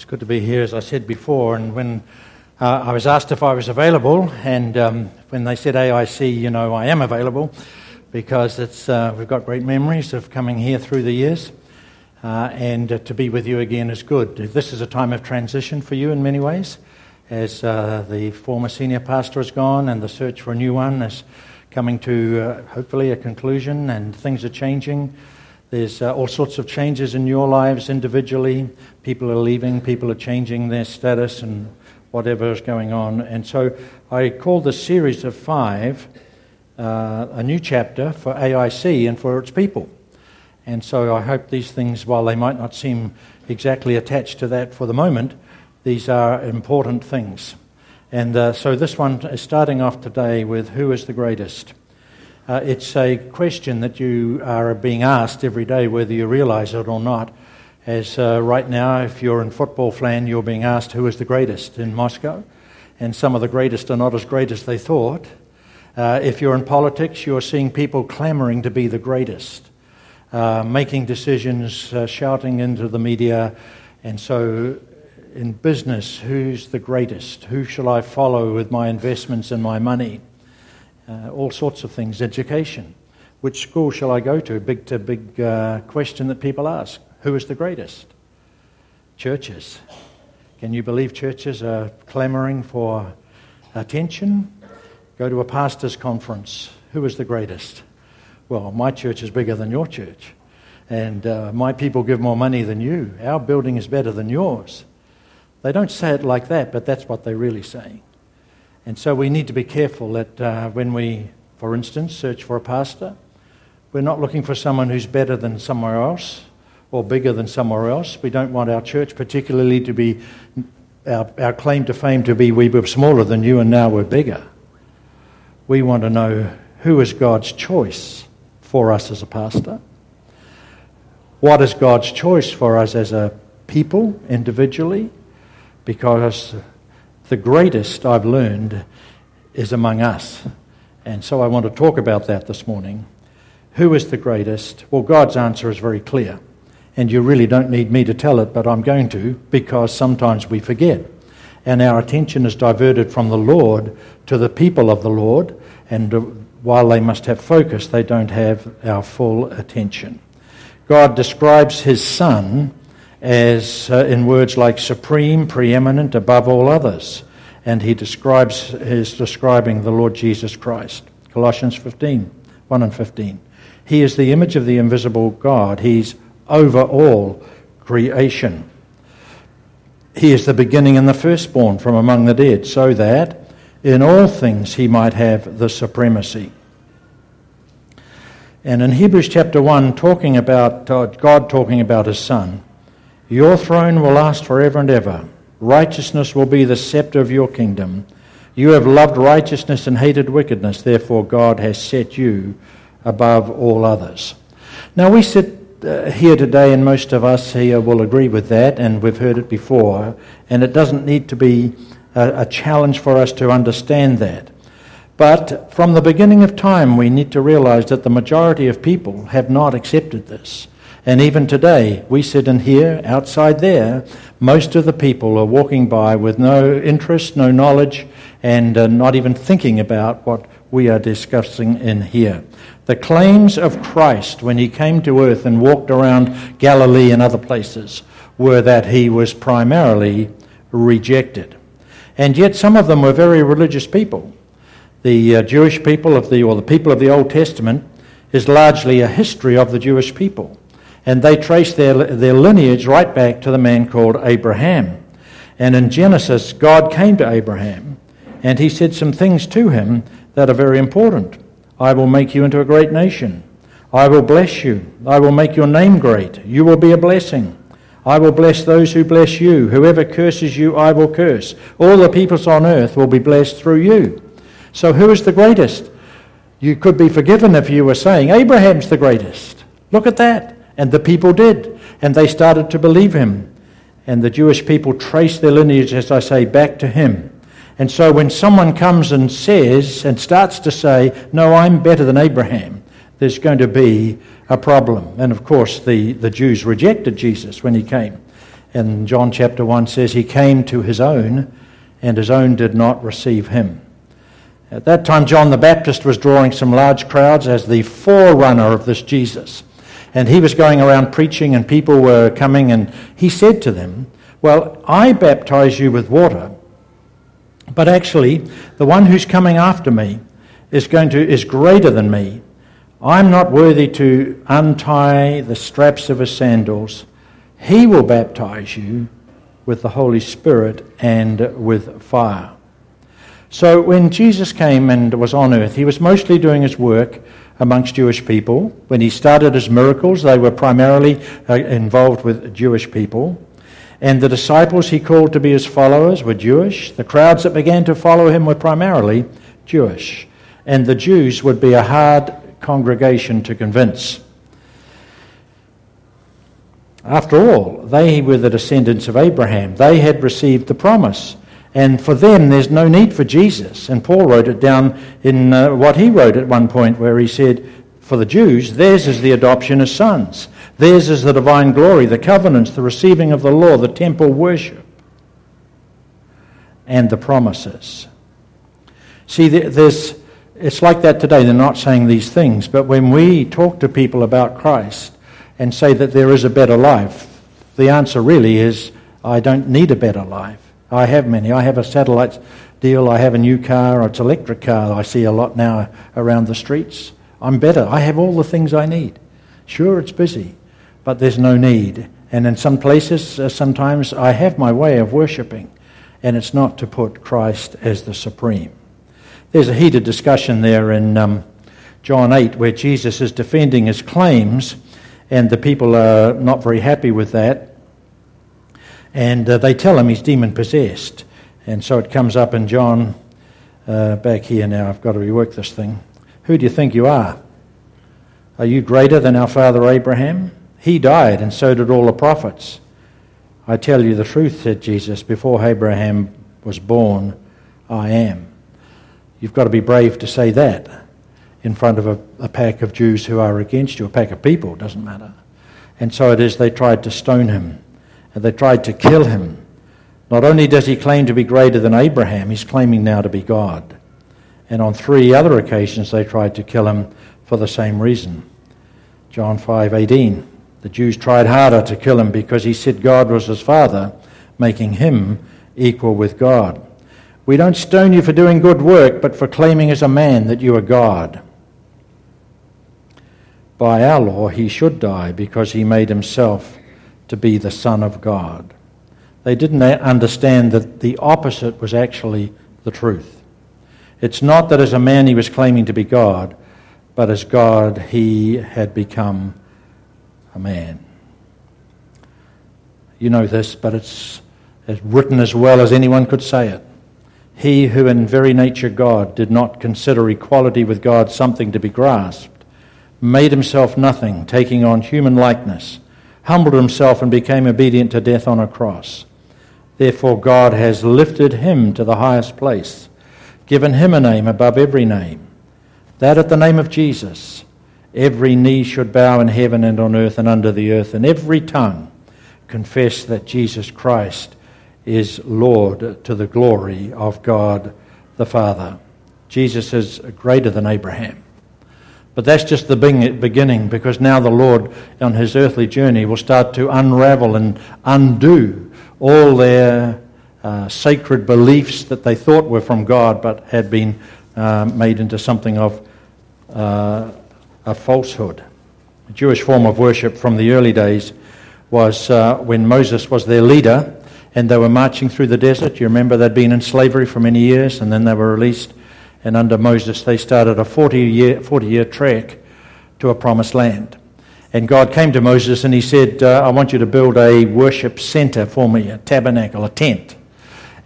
It's good to be here, as I said before. And when uh, I was asked if I was available, and um, when they said AIC, you know, I am available because it's, uh, we've got great memories of coming here through the years. Uh, and uh, to be with you again is good. This is a time of transition for you in many ways, as uh, the former senior pastor is gone and the search for a new one is coming to uh, hopefully a conclusion, and things are changing. There's uh, all sorts of changes in your lives individually. People are leaving, people are changing their status and whatever is going on. And so I call this series of five uh, a new chapter for AIC and for its people. And so I hope these things, while they might not seem exactly attached to that for the moment, these are important things. And uh, so this one is starting off today with Who is the greatest? Uh, it's a question that you are being asked every day, whether you realize it or not. As uh, right now, if you're in football Flan, you're being asked who is the greatest in Moscow, and some of the greatest are not as great as they thought. Uh, if you're in politics, you're seeing people clamoring to be the greatest, uh, making decisions, uh, shouting into the media, and so in business, who's the greatest? Who shall I follow with my investments and my money? Uh, all sorts of things, education. Which school shall I go to? Big to big uh, question that people ask. Who is the greatest? Churches. Can you believe churches are clamoring for attention? Go to a pastor's conference. Who is the greatest? Well, my church is bigger than your church. And uh, my people give more money than you. Our building is better than yours. They don't say it like that, but that's what they're really saying. And so we need to be careful that uh, when we, for instance, search for a pastor, we're not looking for someone who's better than somewhere else or bigger than somewhere else. We don't want our church, particularly, to be our, our claim to fame to be we were smaller than you and now we're bigger. We want to know who is God's choice for us as a pastor. What is God's choice for us as a people individually? Because the greatest I've learned is among us. And so I want to talk about that this morning. Who is the greatest? Well, God's answer is very clear. And you really don't need me to tell it, but I'm going to because sometimes we forget. And our attention is diverted from the Lord to the people of the Lord. And uh, while they must have focus, they don't have our full attention. God describes his Son as uh, in words like supreme, preeminent, above all others. And he describes is describing the Lord Jesus Christ. Colossians 15, 1 and 15. He is the image of the invisible God. He's over all creation. He is the beginning and the firstborn from among the dead, so that in all things he might have the supremacy. And in Hebrews chapter 1, talking about uh, God talking about his Son, your throne will last forever and ever. Righteousness will be the scepter of your kingdom. You have loved righteousness and hated wickedness, therefore, God has set you above all others. Now, we sit uh, here today, and most of us here will agree with that, and we've heard it before, and it doesn't need to be a, a challenge for us to understand that. But from the beginning of time, we need to realize that the majority of people have not accepted this. And even today, we sit in here, outside there, most of the people are walking by with no interest, no knowledge, and uh, not even thinking about what we are discussing in here. The claims of Christ when he came to earth and walked around Galilee and other places were that he was primarily rejected. And yet, some of them were very religious people. The uh, Jewish people of the, or the people of the Old Testament, is largely a history of the Jewish people and they trace their, their lineage right back to the man called Abraham. And in Genesis, God came to Abraham and he said some things to him that are very important. I will make you into a great nation. I will bless you. I will make your name great. You will be a blessing. I will bless those who bless you. Whoever curses you, I will curse. All the peoples on earth will be blessed through you. So, who is the greatest? You could be forgiven if you were saying, Abraham's the greatest. Look at that. And the people did. And they started to believe him. And the Jewish people traced their lineage, as I say, back to him. And so when someone comes and says and starts to say, No, I'm better than Abraham, there's going to be a problem. And of course, the, the Jews rejected Jesus when he came. And John chapter 1 says, He came to his own, and his own did not receive him. At that time, John the Baptist was drawing some large crowds as the forerunner of this Jesus. And he was going around preaching, and people were coming, and he said to them, Well, I baptize you with water, but actually, the one who's coming after me is, going to, is greater than me. I'm not worthy to untie the straps of his sandals. He will baptize you with the Holy Spirit and with fire. So when Jesus came and was on earth, he was mostly doing his work amongst Jewish people. When he started his miracles, they were primarily uh, involved with Jewish people. And the disciples he called to be his followers were Jewish. The crowds that began to follow him were primarily Jewish. And the Jews would be a hard congregation to convince. After all, they were the descendants of Abraham. They had received the promise. And for them, there's no need for Jesus. And Paul wrote it down in uh, what he wrote at one point, where he said, For the Jews, theirs is the adoption as sons, theirs is the divine glory, the covenants, the receiving of the law, the temple worship, and the promises. See, there's, it's like that today. They're not saying these things. But when we talk to people about Christ and say that there is a better life, the answer really is, I don't need a better life. I have many. I have a satellite deal. I have a new car. It's electric car. I see a lot now around the streets. I'm better. I have all the things I need. Sure, it's busy, but there's no need. And in some places, uh, sometimes I have my way of worshipping, and it's not to put Christ as the supreme. There's a heated discussion there in um, John 8 where Jesus is defending his claims, and the people are not very happy with that. And uh, they tell him he's demon possessed. And so it comes up in John, uh, back here now, I've got to rework this thing. Who do you think you are? Are you greater than our father Abraham? He died, and so did all the prophets. I tell you the truth, said Jesus, before Abraham was born, I am. You've got to be brave to say that in front of a, a pack of Jews who are against you, a pack of people, doesn't matter. And so it is they tried to stone him and they tried to kill him. Not only does he claim to be greater than Abraham, he's claiming now to be God. And on three other occasions they tried to kill him for the same reason. John 5:18. The Jews tried harder to kill him because he said God was his father, making him equal with God. We don't stone you for doing good work, but for claiming as a man that you are God. By our law, he should die because he made himself to be the Son of God. They didn't understand that the opposite was actually the truth. It's not that as a man he was claiming to be God, but as God he had become a man. You know this, but it's, written as well as anyone could say it. He who in very nature God did not consider equality with God something to be grasped, made himself nothing, taking on human likeness humbled himself and became obedient to death on a cross. Therefore, God has lifted him to the highest place, given him a name above every name, that at the name of Jesus every knee should bow in heaven and on earth and under the earth, and every tongue confess that Jesus Christ is Lord to the glory of God the Father. Jesus is greater than Abraham. But that's just the beginning because now the Lord on his earthly journey will start to unravel and undo all their uh, sacred beliefs that they thought were from God but had been uh, made into something of uh, a falsehood. A Jewish form of worship from the early days was uh, when Moses was their leader and they were marching through the desert. You remember they'd been in slavery for many years and then they were released and under Moses, they started a 40 year, 40 year trek to a promised land. And God came to Moses and he said, uh, I want you to build a worship center for me, a tabernacle, a tent.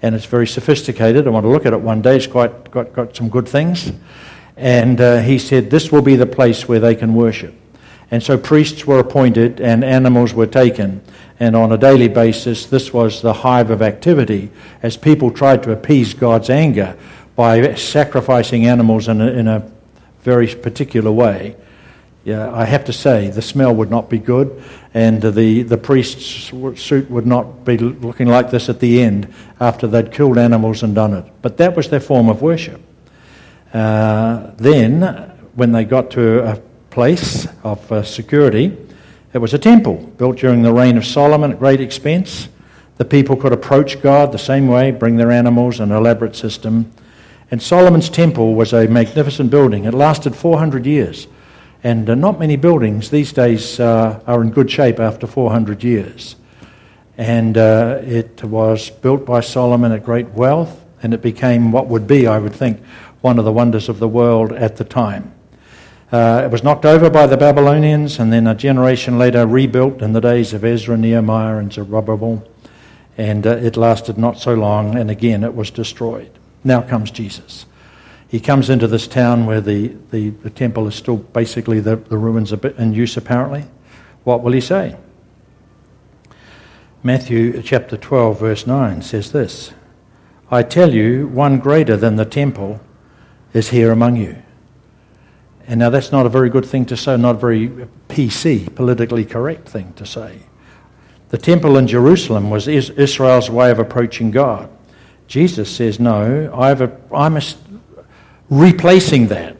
And it's very sophisticated. I want to look at it one day. It's quite got, got some good things. And uh, he said, This will be the place where they can worship. And so priests were appointed and animals were taken. And on a daily basis, this was the hive of activity as people tried to appease God's anger by sacrificing animals in a, in a very particular way. yeah, I have to say, the smell would not be good, and the, the priest's suit would not be looking like this at the end after they'd killed animals and done it. But that was their form of worship. Uh, then, when they got to a place of uh, security, it was a temple built during the reign of Solomon at great expense. The people could approach God the same way, bring their animals, an elaborate system. And Solomon's temple was a magnificent building. It lasted 400 years. And uh, not many buildings these days uh, are in good shape after 400 years. And uh, it was built by Solomon at great wealth, and it became what would be, I would think, one of the wonders of the world at the time. Uh, it was knocked over by the Babylonians, and then a generation later rebuilt in the days of Ezra, Nehemiah, and Zerubbabel. And uh, it lasted not so long, and again it was destroyed. Now comes Jesus he comes into this town where the, the, the temple is still basically the, the ruins are in use apparently. What will he say? Matthew chapter 12, verse 9 says this I tell you, one greater than the temple is here among you. And now that's not a very good thing to say, not a very PC, politically correct thing to say. The temple in Jerusalem was Israel's way of approaching God. Jesus says, No, I've a, I'm a, replacing that.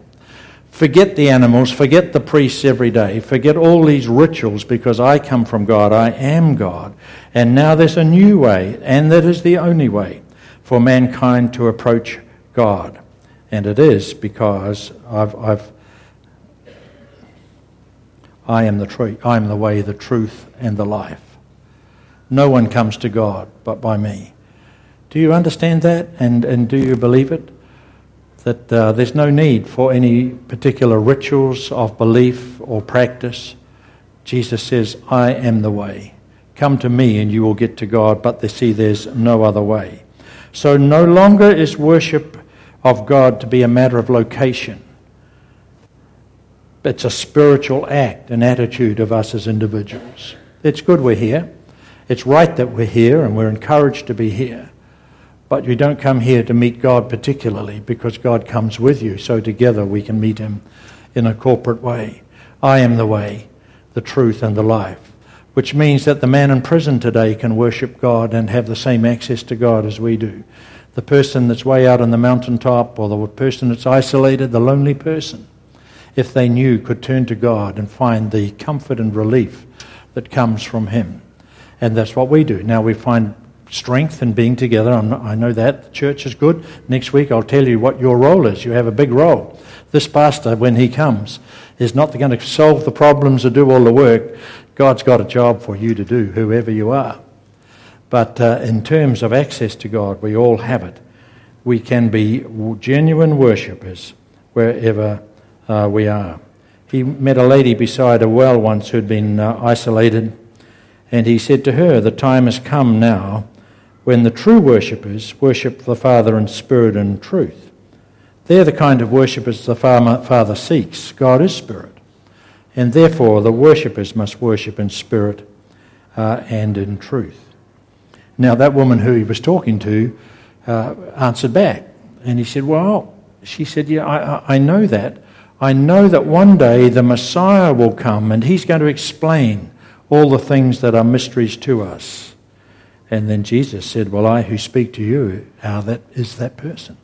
Forget the animals, forget the priests every day, forget all these rituals because I come from God, I am God. And now there's a new way, and that is the only way for mankind to approach God. And it is because I've, I've I am the truth. I am the way, the truth, and the life. No one comes to God but by me. Do you understand that? And, and do you believe it? that uh, there's no need for any particular rituals of belief or practice. Jesus says, I am the way. Come to me and you will get to God, but they see there's no other way. So no longer is worship of God to be a matter of location. It's a spiritual act, an attitude of us as individuals. It's good we're here. It's right that we're here and we're encouraged to be here. But you don't come here to meet God particularly because God comes with you, so together we can meet Him in a corporate way. I am the way, the truth, and the life, which means that the man in prison today can worship God and have the same access to God as we do. The person that's way out on the mountaintop, or the person that's isolated, the lonely person, if they knew, could turn to God and find the comfort and relief that comes from Him. And that's what we do. Now we find strength in being together. I know that. The church is good. Next week I'll tell you what your role is. You have a big role. This pastor, when he comes, is not going to solve the problems or do all the work. God's got a job for you to do, whoever you are. But uh, in terms of access to God, we all have it. We can be genuine worshippers wherever uh, we are. He met a lady beside a well once who'd been uh, isolated, and he said to her, The time has come now when the true worshippers worship the Father in spirit and truth. They're the kind of worshippers the Father seeks. God is spirit. And therefore, the worshippers must worship in spirit uh, and in truth. Now, that woman who he was talking to uh, answered back. And he said, Well, she said, Yeah, I, I know that. I know that one day the Messiah will come and he's going to explain all the things that are mysteries to us. And then Jesus said, Well, I who speak to you, how that is that person.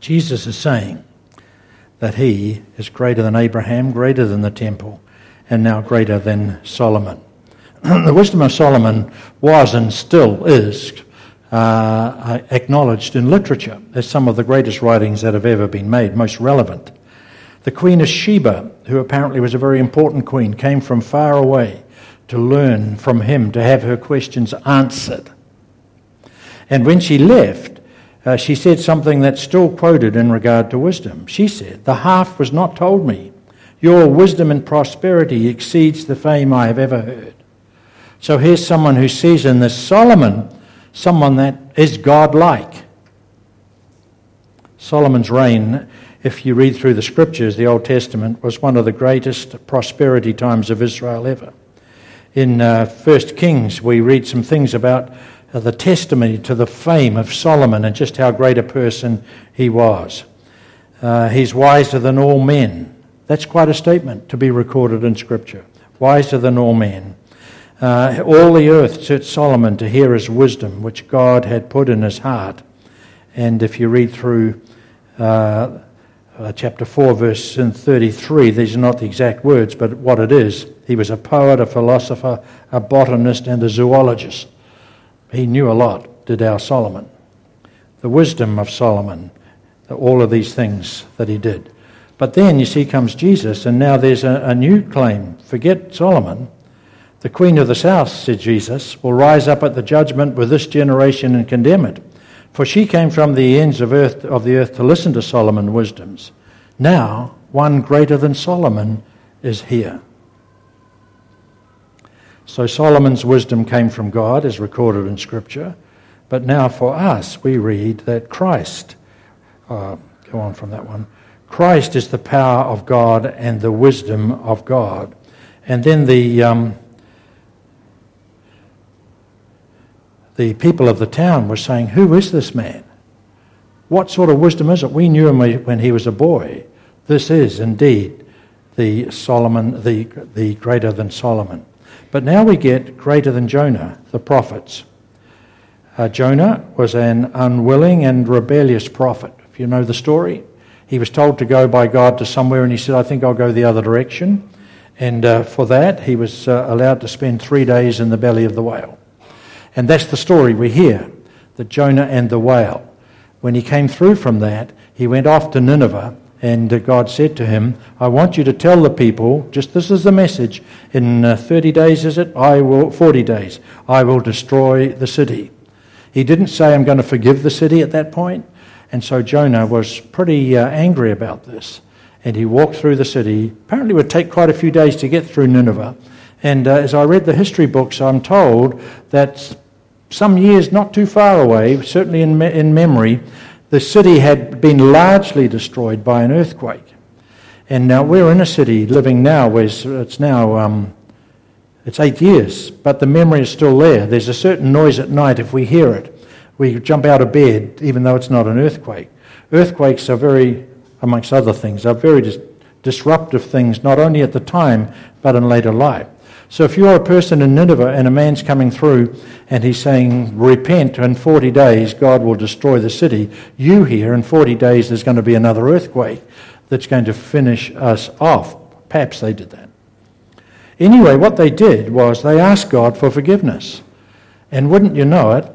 Jesus is saying that he is greater than Abraham, greater than the temple, and now greater than Solomon. the wisdom of Solomon was and still is uh, acknowledged in literature as some of the greatest writings that have ever been made, most relevant. The Queen of Sheba, who apparently was a very important queen, came from far away to learn from him, to have her questions answered. And when she left, uh, she said something that's still quoted in regard to wisdom. She said, The half was not told me. Your wisdom and prosperity exceeds the fame I have ever heard. So here's someone who sees in this Solomon someone that is godlike. Solomon's reign, if you read through the scriptures, the Old Testament, was one of the greatest prosperity times of Israel ever in uh, First Kings, we read some things about uh, the testimony to the fame of Solomon and just how great a person he was. Uh, he's wiser than all men. That's quite a statement to be recorded in Scripture. Wiser than all men. Uh, all the earth sought Solomon to hear his wisdom, which God had put in his heart. And if you read through uh, uh, chapter 4, verse 33, these are not the exact words, but what it is. He was a poet, a philosopher, a botanist, and a zoologist. He knew a lot, did our Solomon. The wisdom of Solomon, all of these things that he did. But then you see comes Jesus, and now there's a, a new claim. Forget Solomon. The queen of the south, said Jesus, will rise up at the judgment with this generation and condemn it. For she came from the ends of, earth, of the earth to listen to Solomon's wisdoms. Now, one greater than Solomon is here. So Solomon's wisdom came from God, as recorded in Scripture. But now for us, we read that Christ, uh, go on from that one, Christ is the power of God and the wisdom of God. And then the, um, the people of the town were saying, Who is this man? What sort of wisdom is it? We knew him when he was a boy. This is indeed the Solomon, the, the greater than Solomon. But now we get greater than Jonah, the prophets. Uh, Jonah was an unwilling and rebellious prophet. If you know the story, he was told to go by God to somewhere, and he said, I think I'll go the other direction. And uh, for that, he was uh, allowed to spend three days in the belly of the whale. And that's the story we hear that Jonah and the whale. When he came through from that, he went off to Nineveh, and God said to him, I want you to tell the people, just this is the message, in uh, 30 days, is it? I will, 40 days, I will destroy the city. He didn't say, I'm going to forgive the city at that point. And so Jonah was pretty uh, angry about this. And he walked through the city. Apparently, it would take quite a few days to get through Nineveh. And uh, as I read the history books, I'm told that some years not too far away, certainly in, me- in memory, the city had been largely destroyed by an earthquake. And now we're in a city living now where it's now um, it's eight years, but the memory is still there. There's a certain noise at night if we hear it. We jump out of bed even though it's not an earthquake. Earthquakes are very, amongst other things, are very dis- disruptive things, not only at the time, but in later life. So if you're a person in Nineveh and a man's coming through and he's saying, Repent, in 40 days God will destroy the city, you hear in 40 days there's going to be another earthquake that's going to finish us off. Perhaps they did that. Anyway, what they did was they asked God for forgiveness. And wouldn't you know it,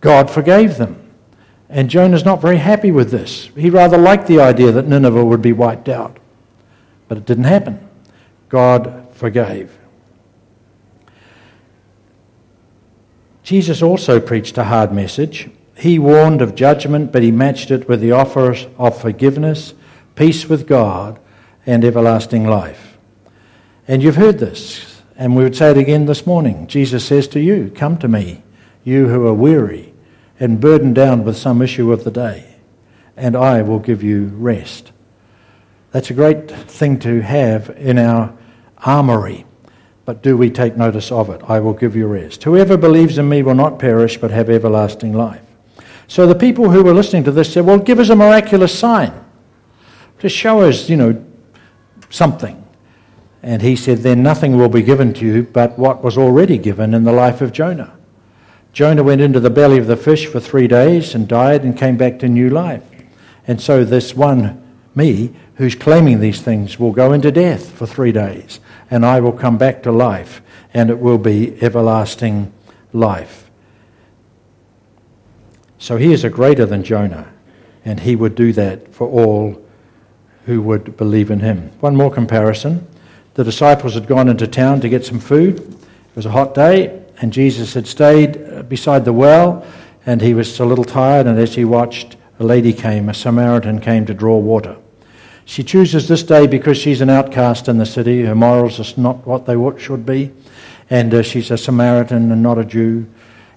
God forgave them. And Jonah's not very happy with this. He rather liked the idea that Nineveh would be wiped out. But it didn't happen. God forgave. Jesus also preached a hard message. He warned of judgment, but he matched it with the offer of forgiveness, peace with God, and everlasting life. And you've heard this, and we would say it again this morning. Jesus says to you, Come to me, you who are weary and burdened down with some issue of the day, and I will give you rest. That's a great thing to have in our armory but do we take notice of it? I will give you rest. Whoever believes in me will not perish, but have everlasting life. So the people who were listening to this said, Well, give us a miraculous sign to show us, you know, something. And he said, Then nothing will be given to you but what was already given in the life of Jonah. Jonah went into the belly of the fish for three days and died and came back to new life. And so this one, me, who's claiming these things, will go into death for three days and I will come back to life, and it will be everlasting life. So he is a greater than Jonah, and he would do that for all who would believe in him. One more comparison. The disciples had gone into town to get some food. It was a hot day, and Jesus had stayed beside the well, and he was a little tired, and as he watched, a lady came, a Samaritan came to draw water. She chooses this day because she's an outcast in the city. Her morals are not what they should be. And uh, she's a Samaritan and not a Jew.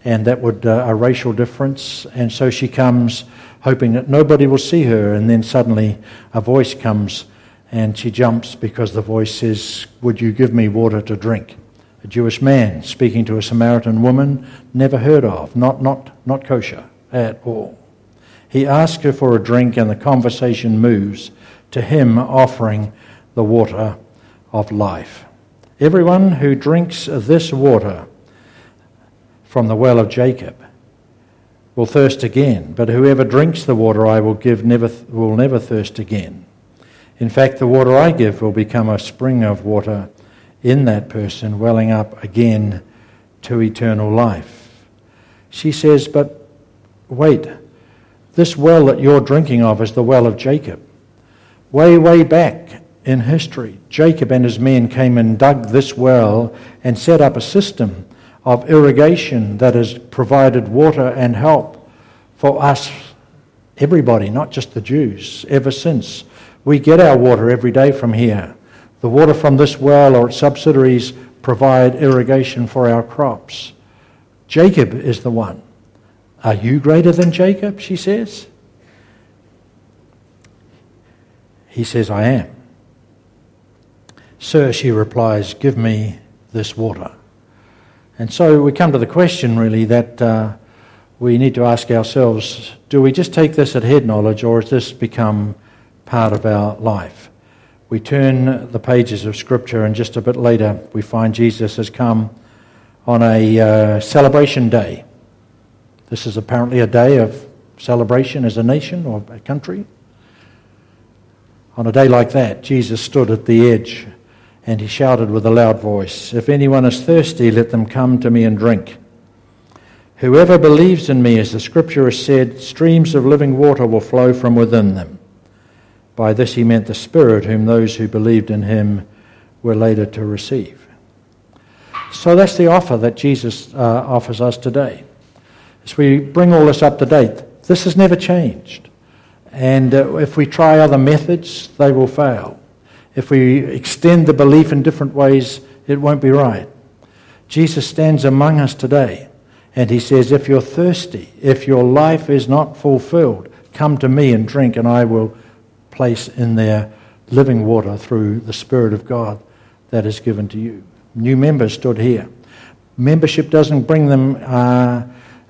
And that would, uh, a racial difference. And so she comes hoping that nobody will see her. And then suddenly a voice comes and she jumps because the voice says, Would you give me water to drink? A Jewish man speaking to a Samaritan woman, never heard of, not, not, not kosher at all. He asks her for a drink, and the conversation moves to him offering the water of life. Everyone who drinks this water from the well of Jacob will thirst again, but whoever drinks the water I will give never, will never thirst again. In fact, the water I give will become a spring of water in that person, welling up again to eternal life. She says, But wait, this well that you're drinking of is the well of Jacob. Way, way back in history, Jacob and his men came and dug this well and set up a system of irrigation that has provided water and help for us, everybody, not just the Jews, ever since. We get our water every day from here. The water from this well or its subsidiaries provide irrigation for our crops. Jacob is the one. Are you greater than Jacob? She says. He says, I am. Sir, she replies, give me this water. And so we come to the question, really, that uh, we need to ask ourselves do we just take this at head knowledge, or has this become part of our life? We turn the pages of Scripture, and just a bit later, we find Jesus has come on a uh, celebration day. This is apparently a day of celebration as a nation or a country. On a day like that, Jesus stood at the edge and he shouted with a loud voice, If anyone is thirsty, let them come to me and drink. Whoever believes in me, as the scripture has said, streams of living water will flow from within them. By this he meant the Spirit, whom those who believed in him were later to receive. So that's the offer that Jesus uh, offers us today. As we bring all this up to date, this has never changed. And uh, if we try other methods, they will fail. If we extend the belief in different ways, it won't be right. Jesus stands among us today and he says, If you're thirsty, if your life is not fulfilled, come to me and drink, and I will place in there living water through the Spirit of God that is given to you. New members stood here. Membership doesn't bring them, uh,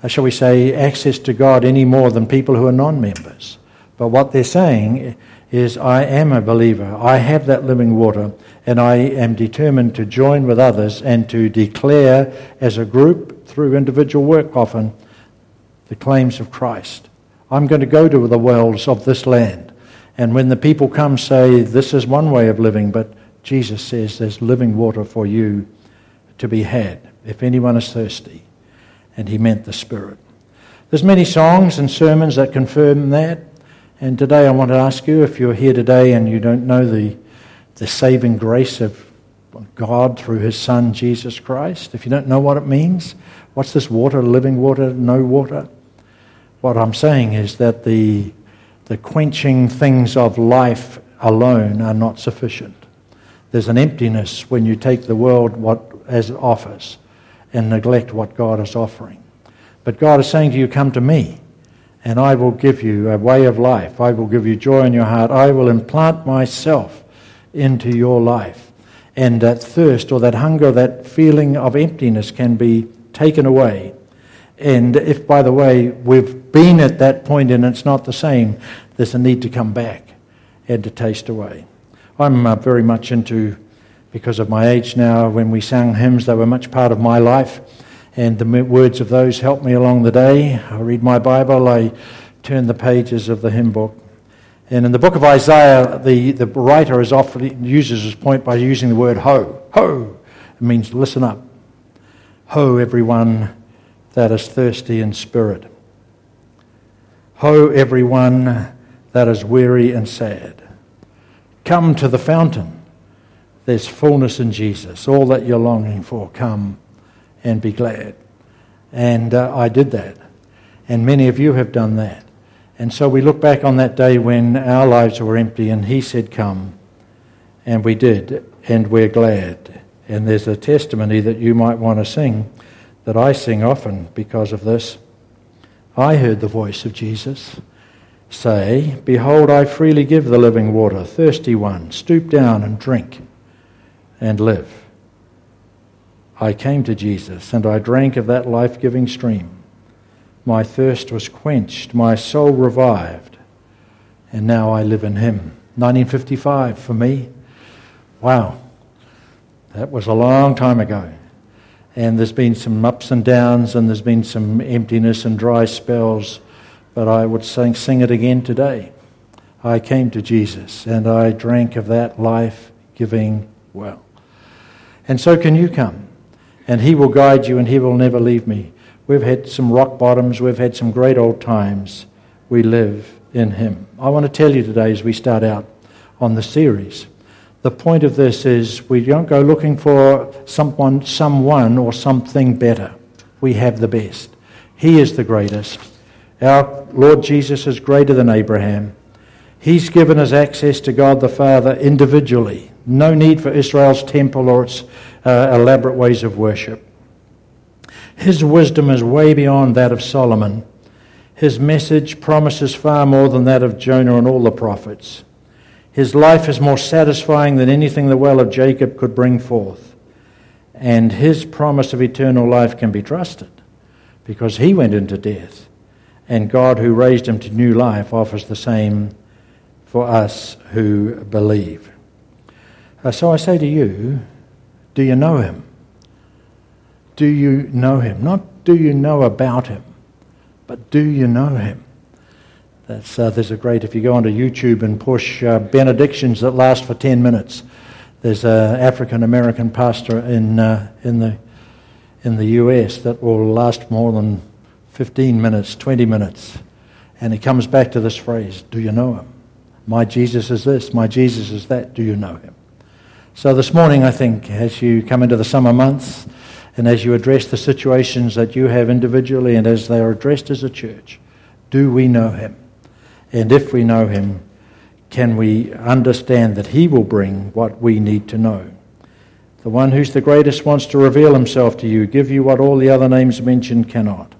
shall we say, access to God any more than people who are non members. But what they're saying is, I am a believer. I have that living water, and I am determined to join with others and to declare as a group, through individual work often, the claims of Christ. I'm going to go to the wells of this land. And when the people come, say, This is one way of living, but Jesus says there's living water for you to be had if anyone is thirsty. And he meant the Spirit. There's many songs and sermons that confirm that. And today I want to ask you if you're here today and you don't know the, the saving grace of God through his Son, Jesus Christ, if you don't know what it means, what's this water, living water, no water? What I'm saying is that the, the quenching things of life alone are not sufficient. There's an emptiness when you take the world what, as it offers and neglect what God is offering. But God is saying to you, Come to me and I will give you a way of life. I will give you joy in your heart. I will implant myself into your life. And that thirst or that hunger, that feeling of emptiness can be taken away. And if, by the way, we've been at that point and it's not the same, there's a need to come back and to taste away. I'm uh, very much into, because of my age now, when we sang hymns, they were much part of my life and the words of those help me along the day. I read my Bible, I turn the pages of the hymn book. And in the book of Isaiah, the, the writer is often uses his point by using the word ho. Ho! It means listen up. Ho, everyone that is thirsty in spirit. Ho, everyone that is weary and sad. Come to the fountain. There's fullness in Jesus. All that you're longing for, come and be glad. And uh, I did that. And many of you have done that. And so we look back on that day when our lives were empty and He said, Come. And we did. And we're glad. And there's a testimony that you might want to sing that I sing often because of this. I heard the voice of Jesus say, Behold, I freely give the living water. Thirsty one, stoop down and drink and live. I came to Jesus and I drank of that life giving stream. My thirst was quenched, my soul revived, and now I live in him. 1955 for me. Wow. That was a long time ago. And there's been some ups and downs, and there's been some emptiness and dry spells, but I would sing, sing it again today. I came to Jesus, and I drank of that life giving well. And so can you come, and He will guide you, and He will never leave me. We've had some rock bottoms, we've had some great old times. We live in Him. I want to tell you today as we start out on the series the point of this is we don't go looking for someone, someone or something better. We have the best. He is the greatest. Our Lord Jesus is greater than Abraham. He's given us access to God the Father individually. No need for Israel's temple or its uh, elaborate ways of worship. His wisdom is way beyond that of Solomon. His message promises far more than that of Jonah and all the prophets. His life is more satisfying than anything the well of Jacob could bring forth. And his promise of eternal life can be trusted because he went into death. And God, who raised him to new life, offers the same for us who believe. Uh, so I say to you, do you know him? Do you know him? Not do you know about him, but do you know him? That's, uh, there's a great, if you go onto YouTube and push uh, benedictions that last for 10 minutes, there's an African American pastor in, uh, in, the, in the US that will last more than 15 minutes, 20 minutes. And he comes back to this phrase Do you know him? My Jesus is this, my Jesus is that. Do you know him? So this morning, I think, as you come into the summer months and as you address the situations that you have individually and as they are addressed as a church, do we know him? And if we know him, can we understand that he will bring what we need to know? The one who's the greatest wants to reveal himself to you, give you what all the other names mentioned cannot.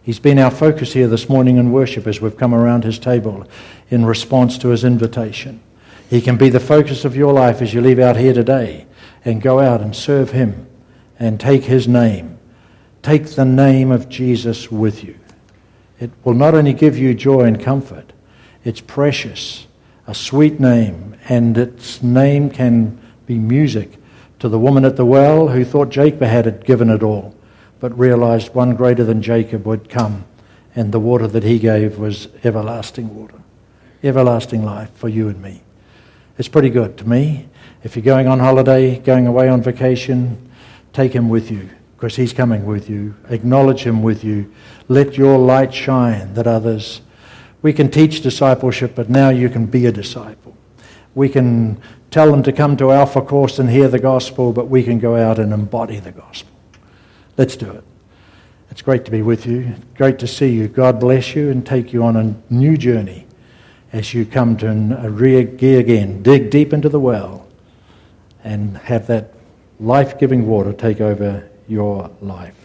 He's been our focus here this morning in worship as we've come around his table in response to his invitation. He can be the focus of your life as you leave out here today and go out and serve him and take his name. Take the name of Jesus with you. It will not only give you joy and comfort, it's precious, a sweet name, and its name can be music to the woman at the well who thought Jacob had given it all, but realized one greater than Jacob would come, and the water that he gave was everlasting water, everlasting life for you and me. It's pretty good to me. If you're going on holiday, going away on vacation, take him with you because he's coming with you. Acknowledge him with you. Let your light shine that others. We can teach discipleship, but now you can be a disciple. We can tell them to come to Alpha Course and hear the gospel, but we can go out and embody the gospel. Let's do it. It's great to be with you. Great to see you. God bless you and take you on a new journey as you come to re again. Dig deep into the well and have that life giving water take over your life.